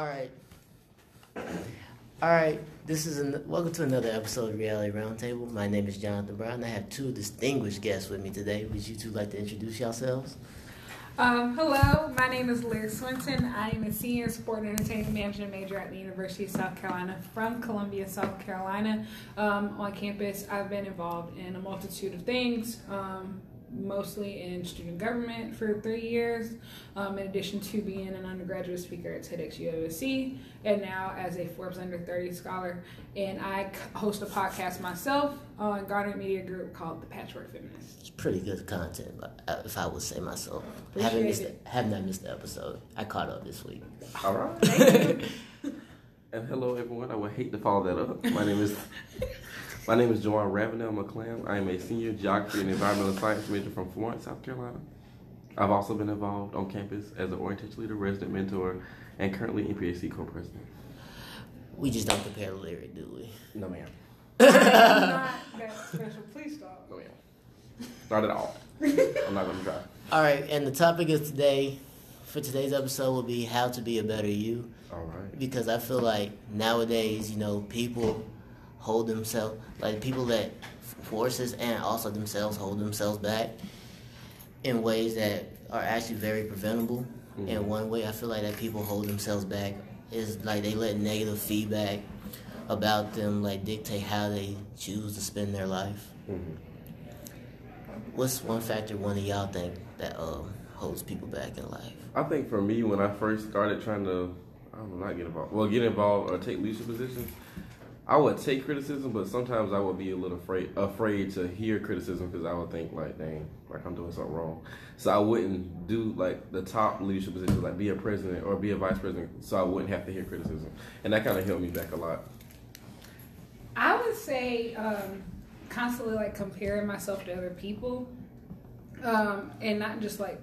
All right. All right. This is an, welcome to another episode of Reality Roundtable. My name is Jonathan Brown. I have two distinguished guests with me today. Would you two like to introduce yourselves? Um, hello, my name is Lyric Swinton. I am a senior sport and entertainment management major at the University of South Carolina from Columbia, South Carolina. Um, on campus, I've been involved in a multitude of things. Um, mostly in student government for three years, um, in addition to being an undergraduate speaker at TEDx USC, and now as a Forbes Under 30 scholar. And I host a podcast myself on Garnet Media Group called The Patchwork Feminist. It's pretty good content, uh, if I would say myself. Appreciate haven't missed it. have not missed the episode. I caught up this week. All right. and hello, everyone. I would hate to follow that up. My name is my name is Juwan Ravenel McClam. I am a senior geography and environmental science major from Florence, South Carolina. I've also been involved on campus as an orientation leader, resident mentor, and currently NPAC co-president. We just don't compare lyric, do we? No, ma'am. Not that special. Please stop. No, ma'am. Not at all. I'm not gonna try. All right, and the topic of today, for today's episode, will be how to be a better you. All right. because I feel like nowadays, you know, people hold themselves like people that forces and also themselves hold themselves back in ways that are actually very preventable. Mhm. And one way I feel like that people hold themselves back is like they let negative feedback about them like dictate how they choose to spend their life. Mhm. What's one factor one of y'all think that um, holds people back in life? I think for me, when I first started trying to, I don't know, not get involved, well, get involved or take leadership positions, I would take criticism, but sometimes I would be a little afraid, afraid to hear criticism because I would think like, dang, like I'm doing something wrong. So I wouldn't do like the top leadership positions, like be a president or be a vice president, so I wouldn't have to hear criticism, and that kind of held me back a lot. I would say um, constantly like comparing myself to other people, um, and not just like.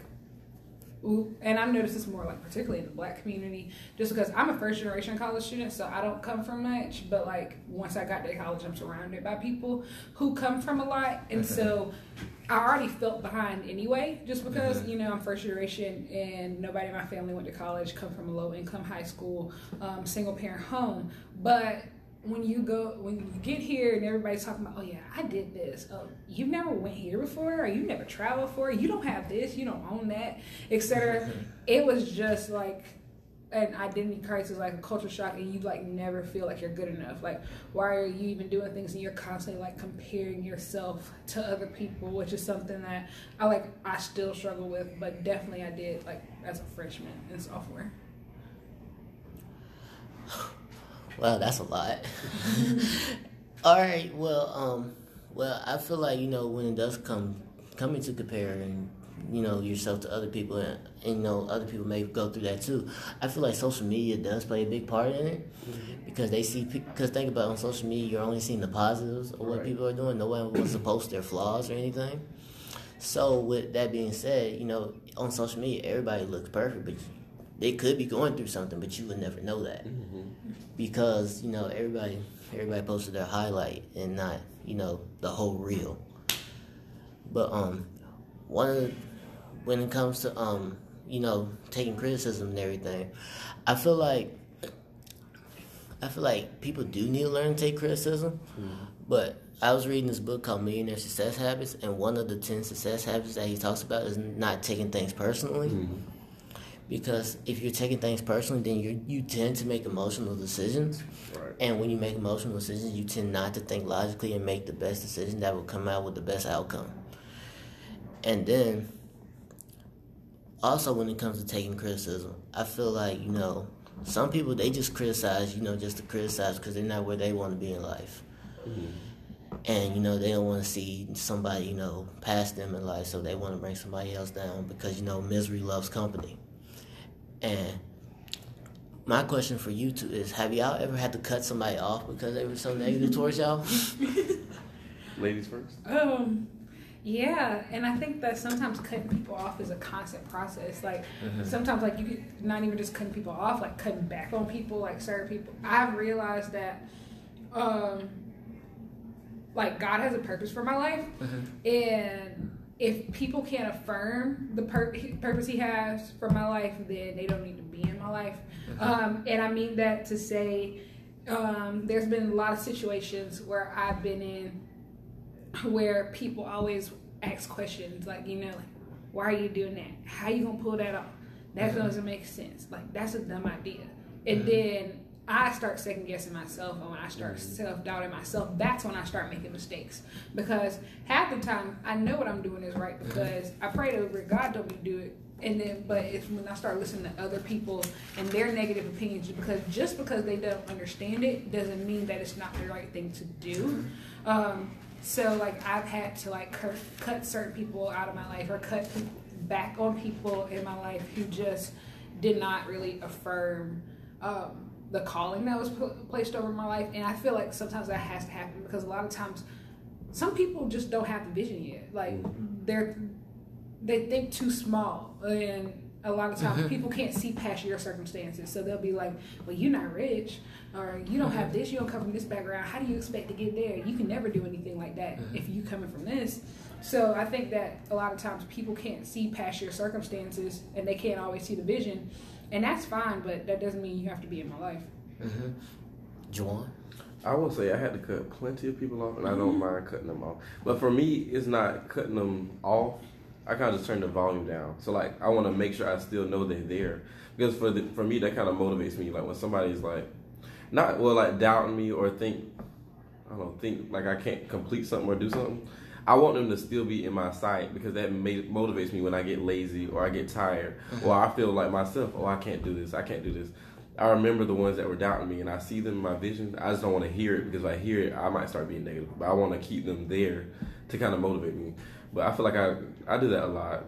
And I've noticed this more like particularly in the black community, just because I'm a first generation college student, so I don't come from much. But like once I got to college, I'm surrounded by people who come from a lot, and so I already felt behind anyway, just because you know I'm first generation and nobody in my family went to college, come from a low income high school, um, single parent home. But when you go when you get here and everybody's talking about, oh yeah, I did this. Oh, you've never went here before, or you never traveled before. You don't have this. You don't own that, etc. it was just like an identity crisis, like a culture shock, and you like never feel like you're good enough. Like, why are you even doing things? And you're constantly like comparing yourself to other people, which is something that I like. I still struggle with, but definitely I did like as a freshman in sophomore. Well, that's a lot. All right. Well, um, well, I feel like you know when it does come coming to comparing, you know, yourself to other people, and, and you know other people may go through that too. I feel like social media does play a big part in it because they see. Because think about it, on social media, you're only seeing the positives of what Right. people are doing. No one wants to post their flaws or anything. So with that being said, you know, on social media, everybody looks perfect, but they could be going through something, but you would never know that. Because you know everybody everybody posted their highlight and not you know the whole reel. But um, one of the, when it comes to um, you know taking criticism and everything, I feel like I feel like people do need to learn to take criticism. But I was reading this book called Millionaire Success Habits, and one of the ten success habits that he talks about is not taking things personally because if you're taking things personally, then you you tend to make emotional decisions, Right. and when you make emotional decisions, you tend not to think logically and make the best decision that will come out with the best outcome. And then, also when it comes to taking criticism, I feel like you know some people they just criticize you know just to criticize because they're not where they want to be in life. Mm-hmm. And you know they don't want to see somebody you know pass them in life, so they want to bring somebody else down because you know misery loves company. And my question for you two is: Have y'all ever had to cut somebody off because they were so negative towards y'all? Ladies first. Um, yeah, and I think that sometimes cutting people off is a constant process. Like sometimes, like you could not even just cutting people off, like cutting back on people, like certain people. I've realized that, um, like God has a purpose for my life, and if people can't affirm the pur- purpose he has for my life, then they don't need to be in my life. Um, and I mean that to say, um, there's been a lot of situations where I've been in where people always ask questions like, you know, like, why are you doing that? How you gonna pull that off? That doesn't make sense. Like that's a dumb idea. And then I start second guessing myself, and when I start self doubting myself, that's when I start making mistakes. Because half the time I know what I'm doing is right because I prayed over it. God told me to do it. And then, but it's when I start listening to other people and their negative opinions, because just because they don't understand it doesn't mean that it's not the right thing to do. Um, so like I've had to like cut, cut certain people out of my life or cut back on people in my life who just did not really affirm um, the calling that was pl- placed over my life. And I feel like sometimes that has to happen because a lot of times some people just don't have the vision yet. Like mm-hmm. they're they think too small and a lot of times mm-hmm. people can't see past your circumstances. So they'll be like well you're not rich or you don't have mm-hmm. this you don't come from this background. How do you expect to get there? You can never do anything like that if you coming from this. So i think that a lot of times people can't see past your circumstances and they can't always see the vision and that's fine but that doesn't mean you have to be in my life Mm-hmm. Juwan? I will say I had to cut plenty of people off, and I don't mind cutting them off. But for me, it's not cutting them off. I kind of just turn the volume down. So like, I want to make sure I still know they're there because for the, for me, that kind of motivates me. Like when somebody's like, not well, like doubting me or think, I don't know, think like I can't complete something or do something. I want them to still be in my sight because that ma- motivates me when I get lazy or I get tired mm-hmm. or I feel like myself, oh, I can't do this, I can't do this. I remember the ones that were doubting me, and I see them in my vision. I just don't want to hear it because if I hear it, I might start being negative. But I want to keep them there to kind of motivate me. But I feel like I I do that a lot.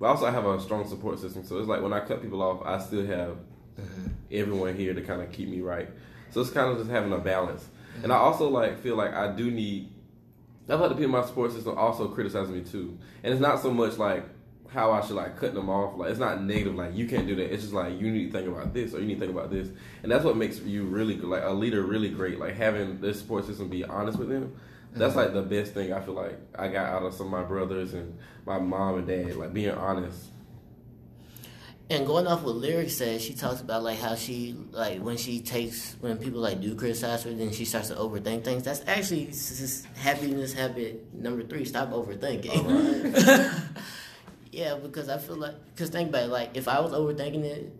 But also, I have a strong support system, so it's like when I cut people off, I still have mm-hmm. everyone here to kind of keep me right. So it's kind of just having a balance. And I mm-hmm. also like feel like I do need. I feel like the people in my support system also criticize me too, and it's not so much like how I should like cut them off. Like it's not negative. Like you can't do that. It's just like you need to think about this or you need to think about this, and that's what makes you really good. Like a leader, really great. Like having this support system be honest with them. That's like the best thing I feel like I got out of some of my brothers and my mom and dad. Like being honest. And going off what lyrics said, she talks about like how she like when she takes when people like do criticize her, then she starts to overthink things. That's actually happiness habit number three. Stop overthinking. Oh, yeah, because I feel like because think about it, like if I was overthinking it,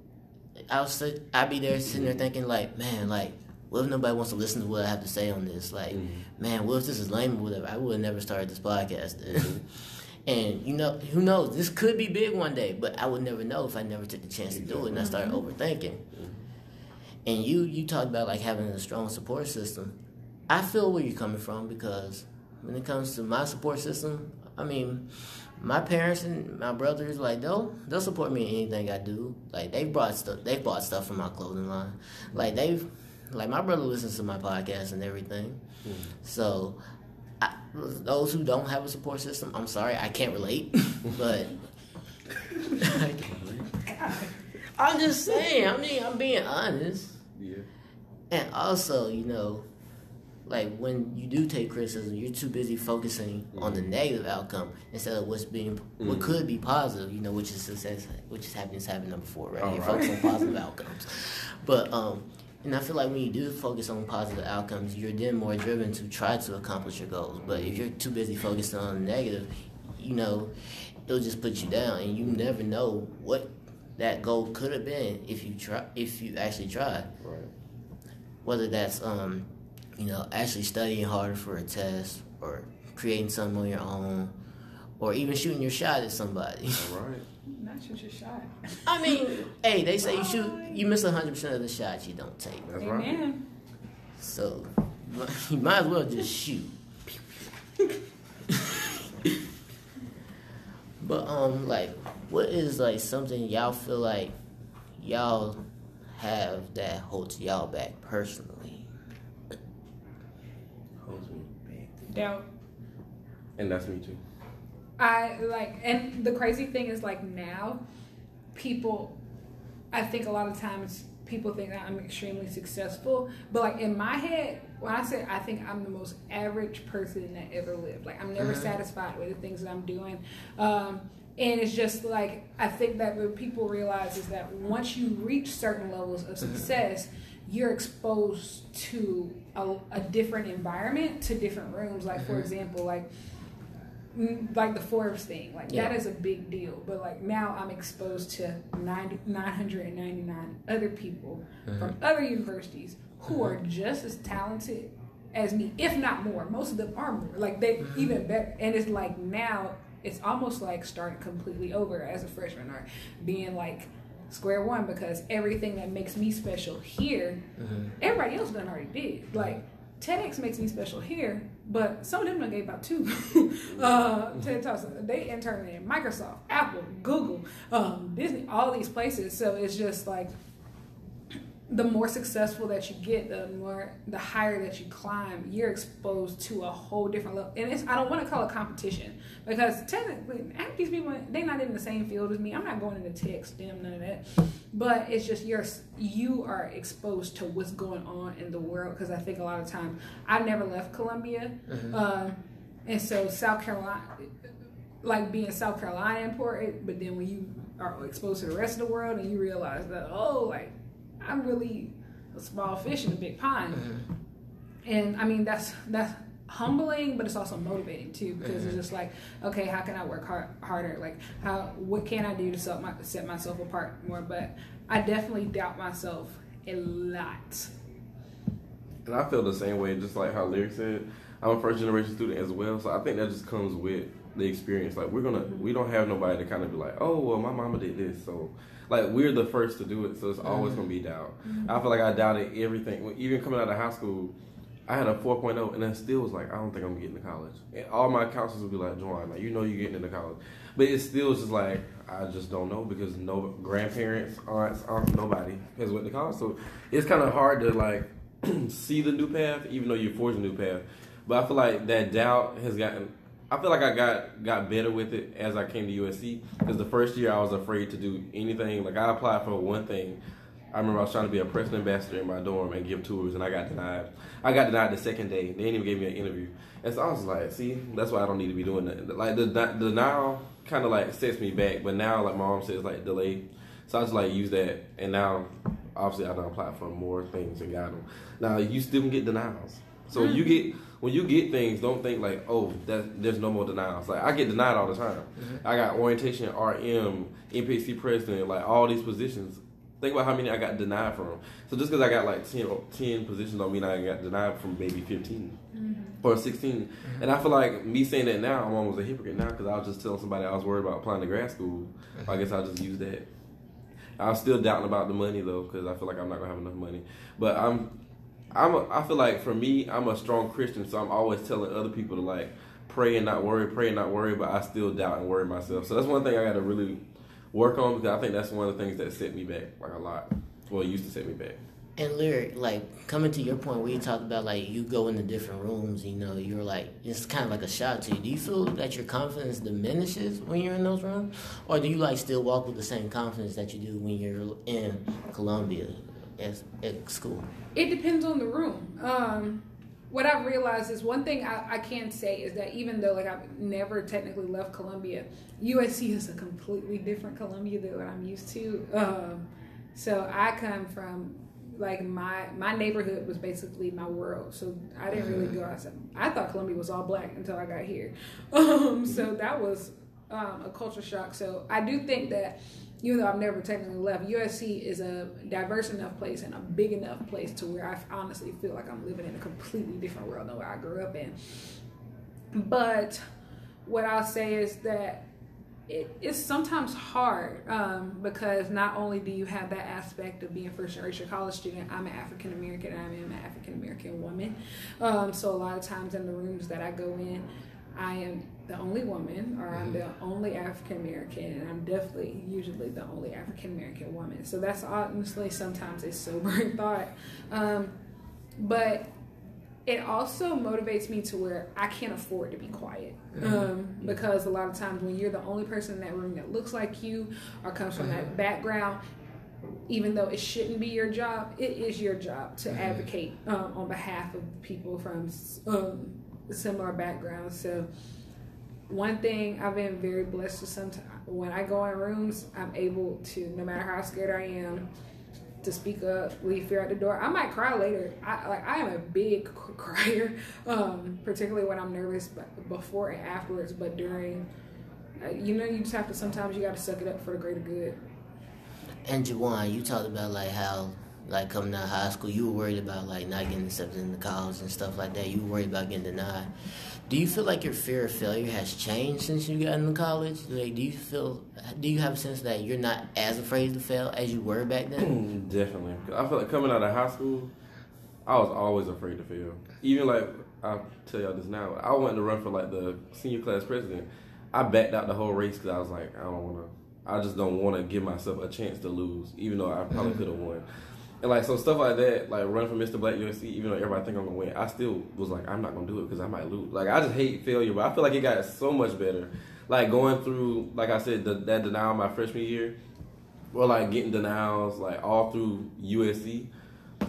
I was sit, I'd be there sitting there thinking like, man, like what if nobody wants to listen to what I have to say on this? Like, mm-hmm. man, what if this is lame or whatever? I would have never started this podcast. And you know, who knows? This could be big one day, but I would never know if I never took the chance to do it and I started mm-hmm. overthinking. Mm-hmm. And you, you talked about like having a strong support system. I feel where you're coming from because when it comes to my support system, I mean, my parents and my brothers like they'll they'll support me in anything I do. Like they brought stuff, they bought stuff from my clothing line. Like they've, like my brother listens to my podcast and everything. Mm-hmm. So I, those who don't have a support system, I'm sorry, I can't relate. but I'm just saying. I mean, I'm being honest. Yeah. And also, you know, like when you do take criticism, you're too busy focusing on the negative outcome instead of what's being what could be positive. You know, which is success, which is happiness habit number four, right? All you right. focus on positive outcomes. But um, and I feel like when you do focus on positive outcomes, you're then more driven to try to accomplish your goals. But if you're too busy focusing on the negative, you know, it'll just put you down, and you never know what that goal could have been if you try if you actually tried Right. whether that's um, you know actually studying harder for a test or creating something on your own or even shooting your shot at somebody All right. Not shoot your shot i mean hey they say you shoot you miss 100% of the shots you don't take That's right. amen so you might as well just shoot but um like what is like something y'all feel like y'all have that holds y'all back personally Holds me back. doubt And that's me too. I like, and the crazy thing is like now, people, I think a lot of times people think that I'm extremely successful, but like in my head, when I say I think I'm the most average person that ever lived, like I'm never Mhm. satisfied with the things that I'm doing. Um, and it's just like I think that what people realize is that once you reach certain levels of success, you're exposed to a, a different environment, to different rooms. Like for Mhm. example, like like the Forbes thing, like Yeah. that is a big deal. But like now I'm exposed to 90, 999 other people from other universities who are just as talented as me, if not more. Most of them are more. Like they Mhm. even better. And it's like now it's almost like starting completely over as a freshman or being like square one because everything that makes me special here, Mhm. everybody else done already did. Like TEDx makes me special here, but some of them done gave out two. uh, TED Talks, they interned in Microsoft, Apple, Google, um, Disney, all these places. So it's just like the more successful that you get, the more the higher that you climb, you're exposed to a whole different level. And it's I don't want to call it competition because technically, half these people they're not in the same field as me. I'm not going into tech, STEM, none of that. But it's just you're you are exposed to what's going on in the world because I think a lot of times I've never left Columbia, Mhm. um, and so South Carolina, like being South Carolina important. But then when you are exposed to the rest of the world and you realize that oh like I'm really a small fish in a big pond. Mhm. And I mean that's that's humbling, but it's also motivating too because it's Mhm. just like, okay, how can I work hard, harder? Like, how what can I do to set, my, set myself apart more? But I definitely doubt myself a lot. And I feel the same way, just like how Lyric said. I'm a first generation student as well, so I think that just comes with the experience. Like we're gonna, mm-hmm. we don't have nobody to kind of be like, oh well, my mama did this, so like we're the first to do it, so it's always gonna mm-hmm. be doubt. Mm-hmm. I feel like I doubted everything. Even coming out of high school, I had a 4.0, and I still was like, I don't think I'm getting to college. And all my counselors would be like, Juwan, like you know you're getting into college, but it still was just like I just don't know because no grandparents, aunts, aunt, nobody has went to college, so it's kind of hard to like see the new path, even though you're forging a new path. But I feel like that doubt has gotten. I feel like I got got better with it as I came to USC because the first year I was afraid to do anything. Like I applied for one thing. I remember I was trying to be a press ambassador in my dorm and give tours, and I got denied. I got denied the second day. They didn't even give me an interview, and so I was like, "See, that's why I don't need to be doing that." Like the the denial kind of like sets me back, but now like my mom says like delay, so I just like use that, and now obviously I don't apply for more things and got them. Now you still get denials, so you mm. get when you get things, don't think like, oh, that there's no more denials. Like I get denied all the time. Mm-hmm. I got orientation, RM, NPC president, like all these positions. Think about how many I got denied from. So just because I got like 10, 10 positions don't mean I got denied from maybe 15 mm-hmm. or 16. Mm-hmm. And I feel like me saying that now, I'm almost a hypocrite now because I was just telling somebody I was worried about applying to grad school. I guess I'll just use that. I'm still doubting about the money though because I feel like I'm not gonna have enough money. But I'm, I'm. A, I feel like for me, I'm a strong Christian, so I'm always telling other people to like pray and not worry, pray and not worry. But I still doubt and worry myself. So that's one thing I got to really work on because I think that's one of the things that set me back like a lot. Well, used to set me back. And lyric, like coming to your point where you talked about like you go into different rooms, you know, you're like it's kind of like a shot to you. Do you feel that your confidence diminishes when you're in those rooms, or do you like still walk with the same confidence that you do when you're in Columbia as at school? It depends on the room. Um, what I've realized is one thing I, I can say is that even though like I've never technically left Columbia, USC is a completely different Columbia than what I'm used to. Um, so I come from like my my neighborhood was basically my world. So I didn't really go outside. I thought Columbia was all black until I got here. Um, so that was um, a culture shock. So I do think that even though I've never technically left, USC is a diverse enough place and a big enough place to where I honestly feel like I'm living in a completely different world than where I grew up in. But what I'll say is that it, it's sometimes hard um, because not only do you have that aspect of being first generation college student, I'm an African American, I'm an African American woman. Um, so a lot of times in the rooms that I go in, I am the only woman, or I'm the only African American, and I'm definitely usually the only African American woman. So that's honestly sometimes a sobering thought. Um, but it also motivates me to where I can't afford to be quiet. Um, because a lot of times when you're the only person in that room that looks like you or comes from that background, even though it shouldn't be your job, it is your job to advocate um, on behalf of people from um, similar backgrounds. So, one thing I've been very blessed with. Sometimes when I go in rooms, I'm able to, no matter how scared I am, to speak up, leave fear at the door. I might cry later. I like I am a big crier, um, particularly when I'm nervous, but before and afterwards. But during, uh, you know, you just have to. Sometimes you got to suck it up for the greater good. And Jawan, you talked about like how like coming out of high school, you were worried about like not getting accepted into college and stuff like that. You were worried about getting denied. Do you feel like your fear of failure has changed since you got into college? Like, do you feel? Do you have a sense that you're not as afraid to fail as you were back then? Definitely. I feel like coming out of high school, I was always afraid to fail. Even like I'll tell y'all this now. I wanted to run for like the senior class president. I backed out the whole race because I was like, I don't want to. I just don't want to give myself a chance to lose, even though I probably mm. could have won. And like so stuff like that, like run for Mr. Black USC, even though everybody think I'm gonna win, I still was like, I'm not gonna do it because I might lose. Like I just hate failure, but I feel like it got so much better. Like going through, like I said, the, that denial my freshman year, or like getting denials like all through USC,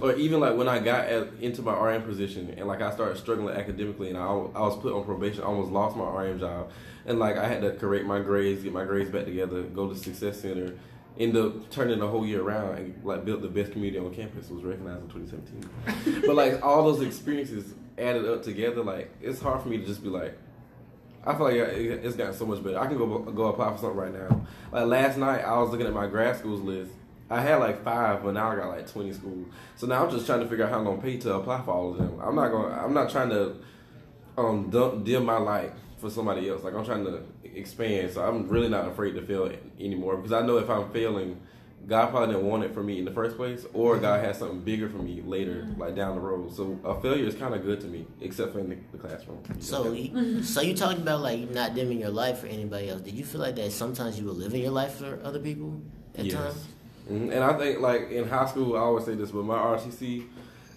or even like when I got at, into my RM position and like I started struggling academically and I, I was put on probation, I almost lost my RM job, and like I had to correct my grades, get my grades back together, go to Success Center, end up turning the whole year around and like built the best community on campus. Was recognized in 2017. but like all those experiences added up together, like it's hard for me to just be like. I feel like it's gotten so much better. I can go go apply for something right now. Like last night, I was looking at my grad schools list. I had like five, but now I got like twenty schools. So now I'm just trying to figure out how I'm gonna pay to apply for all of them. I'm not gonna. I'm not trying to um dump, dim my light for somebody else. Like I'm trying to expand. So I'm really not afraid to fail anymore because I know if I'm failing, God probably didn't want it for me in the first place, or God has something bigger for me later, like down the road. So a failure is kind of good to me, except for in the, the classroom. So, you- so you talked about like not dimming your light for anybody else. Did you feel like that sometimes you were living your life for other people at Yes. times? Mhm. And I think like in high school, I always say this, but my RTC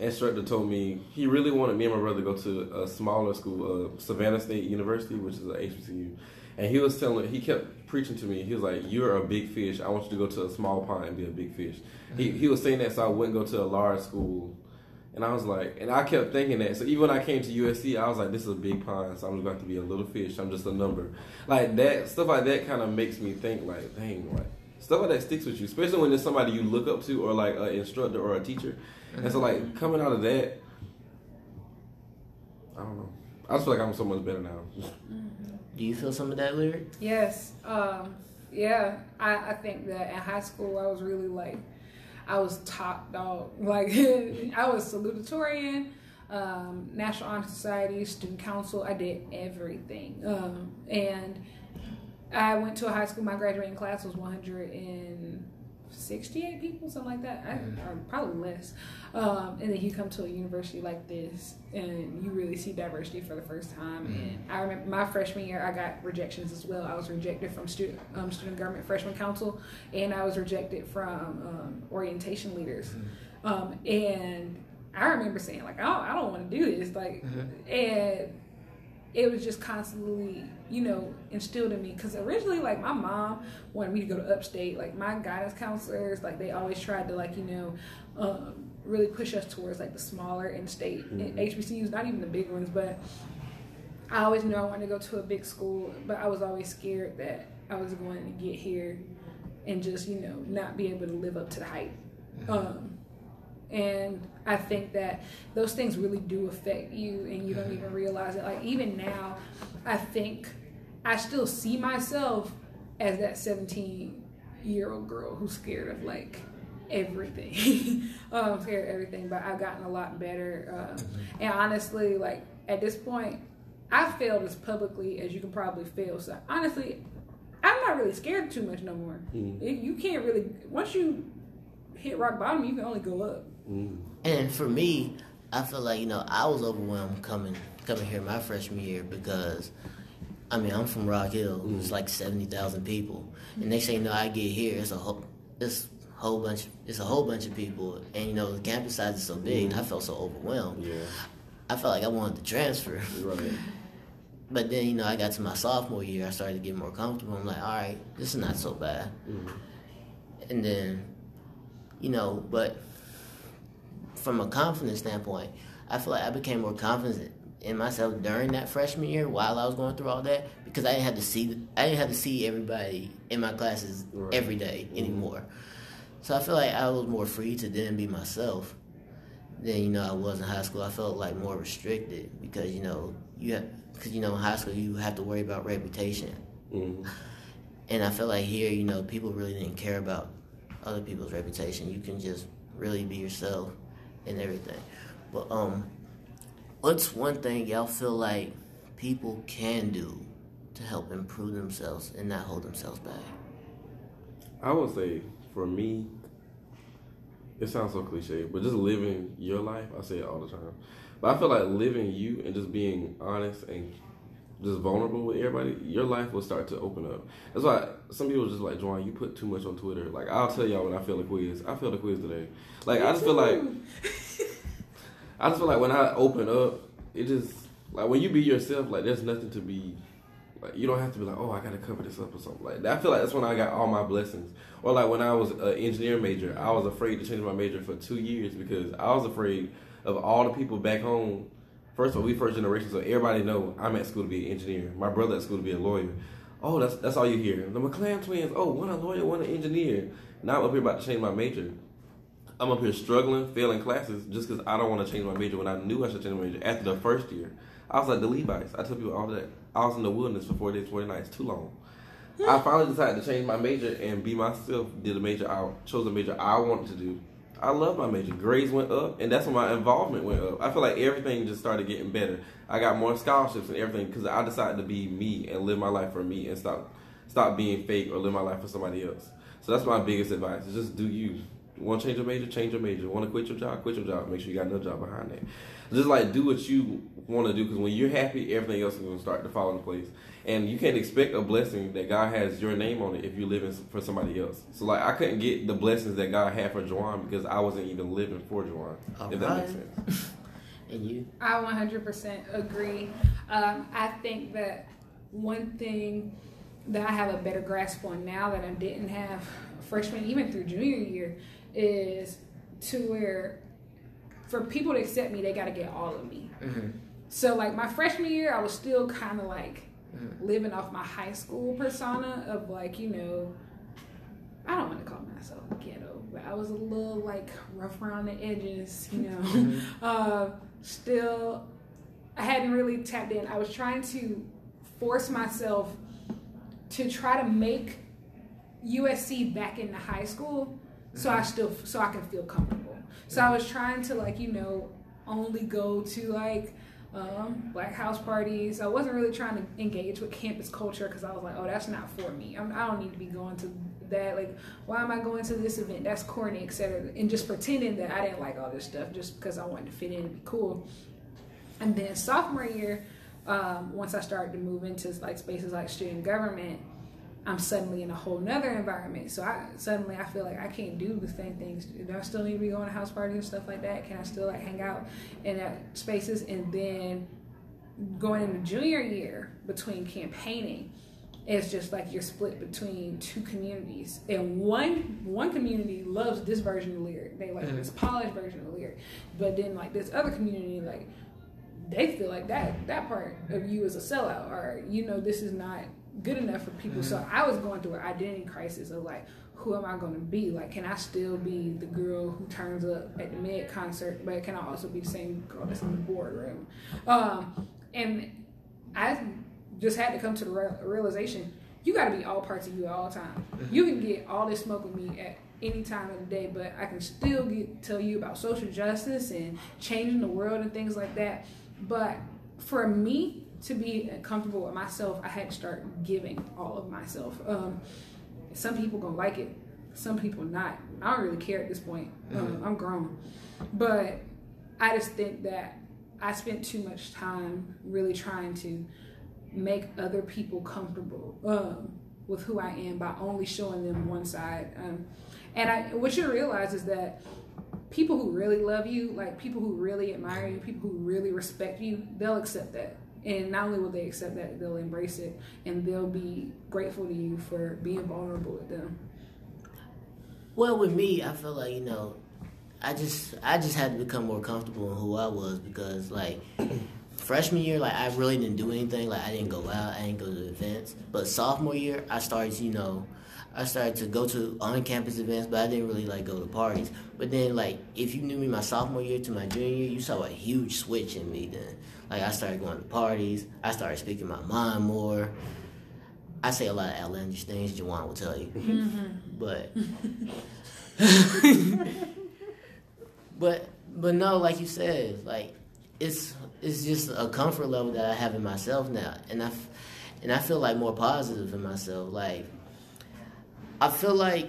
instructor told me he really wanted me and my brother to go to a smaller school, uh, Savannah State University, which is a HBCU. And he was telling, he kept preaching to me. He was like, "You're a big fish. I want you to go to a small pond and be a big fish." He he was saying that so I wouldn't go to a large school. And I was like, and I kept thinking that. So even when I came to USC, I was like, this is a big pond, so I'm just going to be a little fish. I'm just a number. Like that, stuff like that kind of makes me think, like, dang, like, stuff like that sticks with you, especially when there's somebody you look up to or like an instructor or a teacher. And so, like, mm-hmm. coming out of that, I don't know. I just feel like I'm so much better now. Mm-hmm. Do you feel some of that lyric? Yes. Um, yeah. I, I think that in high school I was really like I was top dog. Like I was salutatorian, um, National Honor Society, student council. I did everything. Um, and I went to a high school. My graduating class was 168 people, something like that. I, or probably less. Um, and then you come to a university like this, and you really see diversity for the first time. And I remember my freshman year, I got rejections as well. I was rejected from student um, student government freshman council, and I was rejected from um, orientation leaders. Um, and I remember saying like, I don't, I don't want to do this. Like, and it was just constantly, you know, instilled in me. Because originally, like, my mom wanted me to go to upstate. Like, my guidance counselors, like, they always tried to, like, you know, um, really push us towards, like, the smaller in-state Mhm. HBCUs, not even the big ones. But I always knew I wanted to go to a big school, but I was always scared that I was going to get here and just, you know, not be able to live up to the hype. Um, and I think that those things really do affect you, and you don't even realize it. Like even now, I think I still see myself as that seventeen-year-old girl who's scared of like everything. um, scared of everything, but I've gotten a lot better. Um, and honestly, like at this point, I failed as publicly as you can probably fail. So honestly, I'm not really scared too much no more. Mm. It- You can't really once you hit rock bottom, you can only go up. Mm. And for me, I feel like you know I was overwhelmed coming coming here my freshman year because I mean I'm from Rock Hill. It's like seventy thousand people, and next thing you know I get here, it's a whole it's whole bunch it's a whole bunch of people, and you know the campus size is so big, and I felt so overwhelmed. Yeah, I felt like I wanted to transfer. right. But then, you know, I got to my sophomore year, I started to get more comfortable. I'm like, all right, this is not so bad. Mm. And then, you know, but from a confidence standpoint, I feel like I became more confident in myself during that freshman year while I was going through all that because I didn't have to see I didn't have to see everybody in my classes Right. every day anymore. So I feel like I was more free to then be myself than you know I was in high school. I felt like more restricted because you know you because you know in high school you have to worry about reputation, Mhm. and I feel like here you know people really didn't care about other people's reputation. You can just really be yourself and everything. But um, what's one thing y'all feel like people can do to help improve themselves and not hold themselves back? I would say for me, it sounds so cliche, but just living your life, I say it all the time. But I feel like living you and just being honest and just vulnerable with everybody, your life will start to open up. That's why some people just like, Juwan, you put too much on Twitter. Like, I'll tell y'all when I feel a quiz. I feel the quiz today. Like, I just feel like, I just feel like when I open up, it just, like, when you be yourself, like, there's nothing to be like you don't have to be like, oh, I gotta cover this up or something like. I feel like that's when I got all my blessings. Or like when I was an engineer major, I was afraid to change my major for two years because I was afraid of all the people back home. First of all, we first generation, so everybody know I'm at school to be an engineer. My brother at school to be a lawyer. Oh, that's that's all you hear. The McClam twins. Oh, one a lawyer, one an engineer. Now I'm up here about to change my major. I'm up here struggling, failing classes just because I don't want to change my major when I knew I should change my major after the first year. I was like the Levites. I tell people all that. I was in the wilderness for four days, 40 nights. Too long. I finally decided to change my major and be myself. Did a major I chose a major I wanted to do. I love my major. Grades went up, and that's when my involvement went up. I feel like everything just started getting better. I got more scholarships and everything because I decided to be me and live my life for me and stop stop being fake or live my life for somebody else. So that's my biggest advice: is just do you. Want to change your major? Change your major. Want to quit your job? Quit your job. Make sure you got another job behind that. Just like do what you want to do because when you're happy, everything else is going to start to fall into place. And you can't expect a blessing that God has your name on it if you're living for somebody else. So like I couldn't get the blessings that God had for Juwan because I wasn't even living for Juwan. All if that makes sense. And you? I 100% agree. Um, I think that one thing that I have a better grasp on now that I didn't have freshman, even through junior year, is to where for people to accept me, they got to get all of me. Mm-hmm. So, like my freshman year, I was still kind of like living off my high school persona of like, you know, I don't want to call myself ghetto, but I was a little like rough around the edges, you know. uh, still, I hadn't really tapped in. I was trying to force myself to try to make USC back into high school, so I still so I can feel comfortable. So I was trying to like you know only go to like um, black house parties. I wasn't really trying to engage with campus culture because I was like, oh, that's not for me. I'm, I don't need to be going to that. Like, why am I going to this event? That's corny, etc. And just pretending that I didn't like all this stuff just because I wanted to fit in and be cool. And then sophomore year, um, once I started to move into like spaces like student government, I'm suddenly in a whole nother environment. So I suddenly I feel like I can't do the same things. Do I still need to be going to house parties and stuff like that? Can I still like hang out in that spaces? And then going into junior year between campaigning, it's just like you're split between two communities. And one one community loves this version of lyric. They like this polished version of lyric. But then like this other community like they feel like that that part of you is a sellout or you know this is not good enough for people. So i was going through an identity crisis of like who am i going to be? Like can i still be the girl who turns up at the med concert but can i also be the same girl that's in the boardroom? Um, and i just had to come to the real- realization you got to be all parts of you at all time. You can get all this smoke with me at any time of the day but i can still get tell you about social justice and changing the world and things like that. But for me to be comfortable with myself, I had to start giving all of myself. Um, some people gonna like it, some people not. I don't really care at this point. Um, I'm grown, but I just think that I spent too much time really trying to make other people comfortable um, with who I am by only showing them one side. Um, and I, what you realize is that people who really love you, like people who really admire you, people who really respect you, they'll accept that. And not only will they accept that, they'll embrace it and they'll be grateful to you for being vulnerable with them. Well, with me, I feel like you know, I just I just had to become more comfortable in who I was because like freshman year, like I really didn't do anything. Like I didn't go out, I didn't go to events. But sophomore year, I started, you know, I started to go to on-campus events, but I didn't really like go to parties. But then, like, if you knew me my sophomore year to my junior year, you saw a huge switch in me. Then, like, I started going to parties. I started speaking my mind more. I say a lot of outlandish things. Jawan will tell you, mm-hmm. but, but, but no, like you said, like it's it's just a comfort level that I have in myself now, and I, f- and I feel like more positive in myself. Like I feel like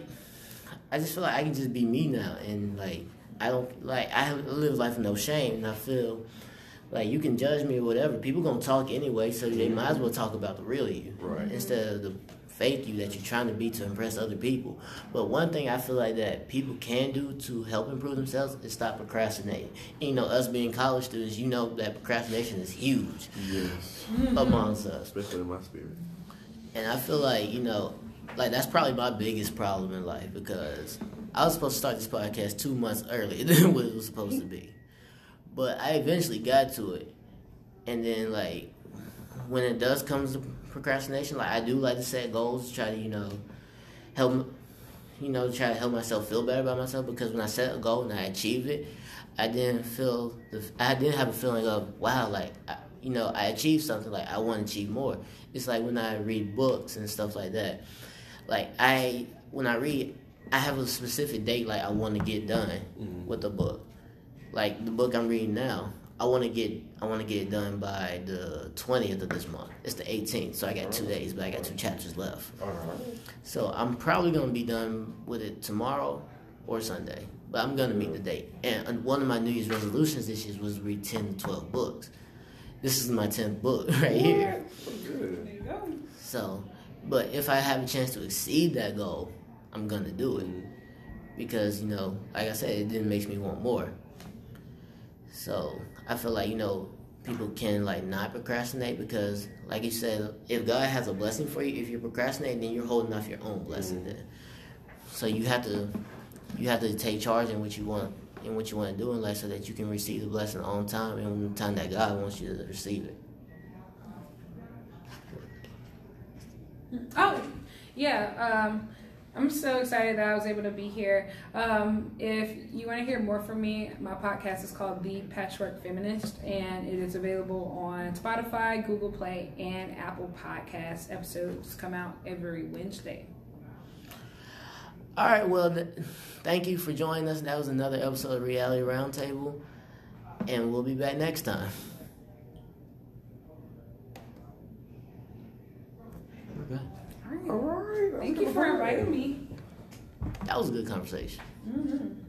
I just feel like I can just be me now, and like I don't like I have- live life with no shame, and I feel like you can judge me or whatever. People gonna talk anyway, so they might as well talk about the real you Right. instead of the fake you that you're trying to be to impress other people. But one thing I feel like that people can do to help improve themselves is stop procrastinating. And, you know, us being college students, you know that procrastination is huge Yes. amongst us. Especially in my spirit. And I feel like, you know, like that's probably my biggest problem in life because I was supposed to start this podcast two months earlier than what it was supposed to be. But I eventually got to it. And then, like, when it does come to procrastination, like, I do like to set goals to try to, you know, help, you know, try to help myself feel better about myself because when I set a goal and I achieve it, I didn't feel, the, I didn't have a feeling of, wow, like, I, you know, I achieved something, like, I want to achieve more. It's like when I read books and stuff like that. Like, I, when I read, I have a specific date, like, I want to get done mm-hmm. with the book. Like, the book I'm reading now, I want to get, I want to get it done by the 20th of this month. It's the 18th, so I got two days, but I got two chapters left. All right. So I'm probably gonna be done with it tomorrow or Sunday. But I'm gonna meet the date. And one of my New Year's resolutions this year was read ten to twelve books. This is my tenth book right here. Good. There you go. So, but if I have a chance to exceed that goal, I'm gonna do it because you know, like I said, it then makes me want more. So I feel like you know people can like not procrastinate because, like you said, if God has a blessing for you, if you're procrastinating, then you're holding off your own blessing. Mm-hmm. Then, so you have to you have to take charge in what you want in what you want to do in life, so that you can receive the blessing on time and on the time that God wants you to receive it. Oh, yeah. Um, I'm so excited that I was able to be here. Um, if you want to hear more from me, my podcast is called The Patchwork Feminist, and it is available on Spotify, Google Play, and Apple Podcasts. Episodes come out every Wednesday. All right, well, th- thank you for joining us. That was another episode of Reality Roundtable, and we'll be back next time. Okay. All right. All right. Thank you for inviting me. That was a good conversation. hmm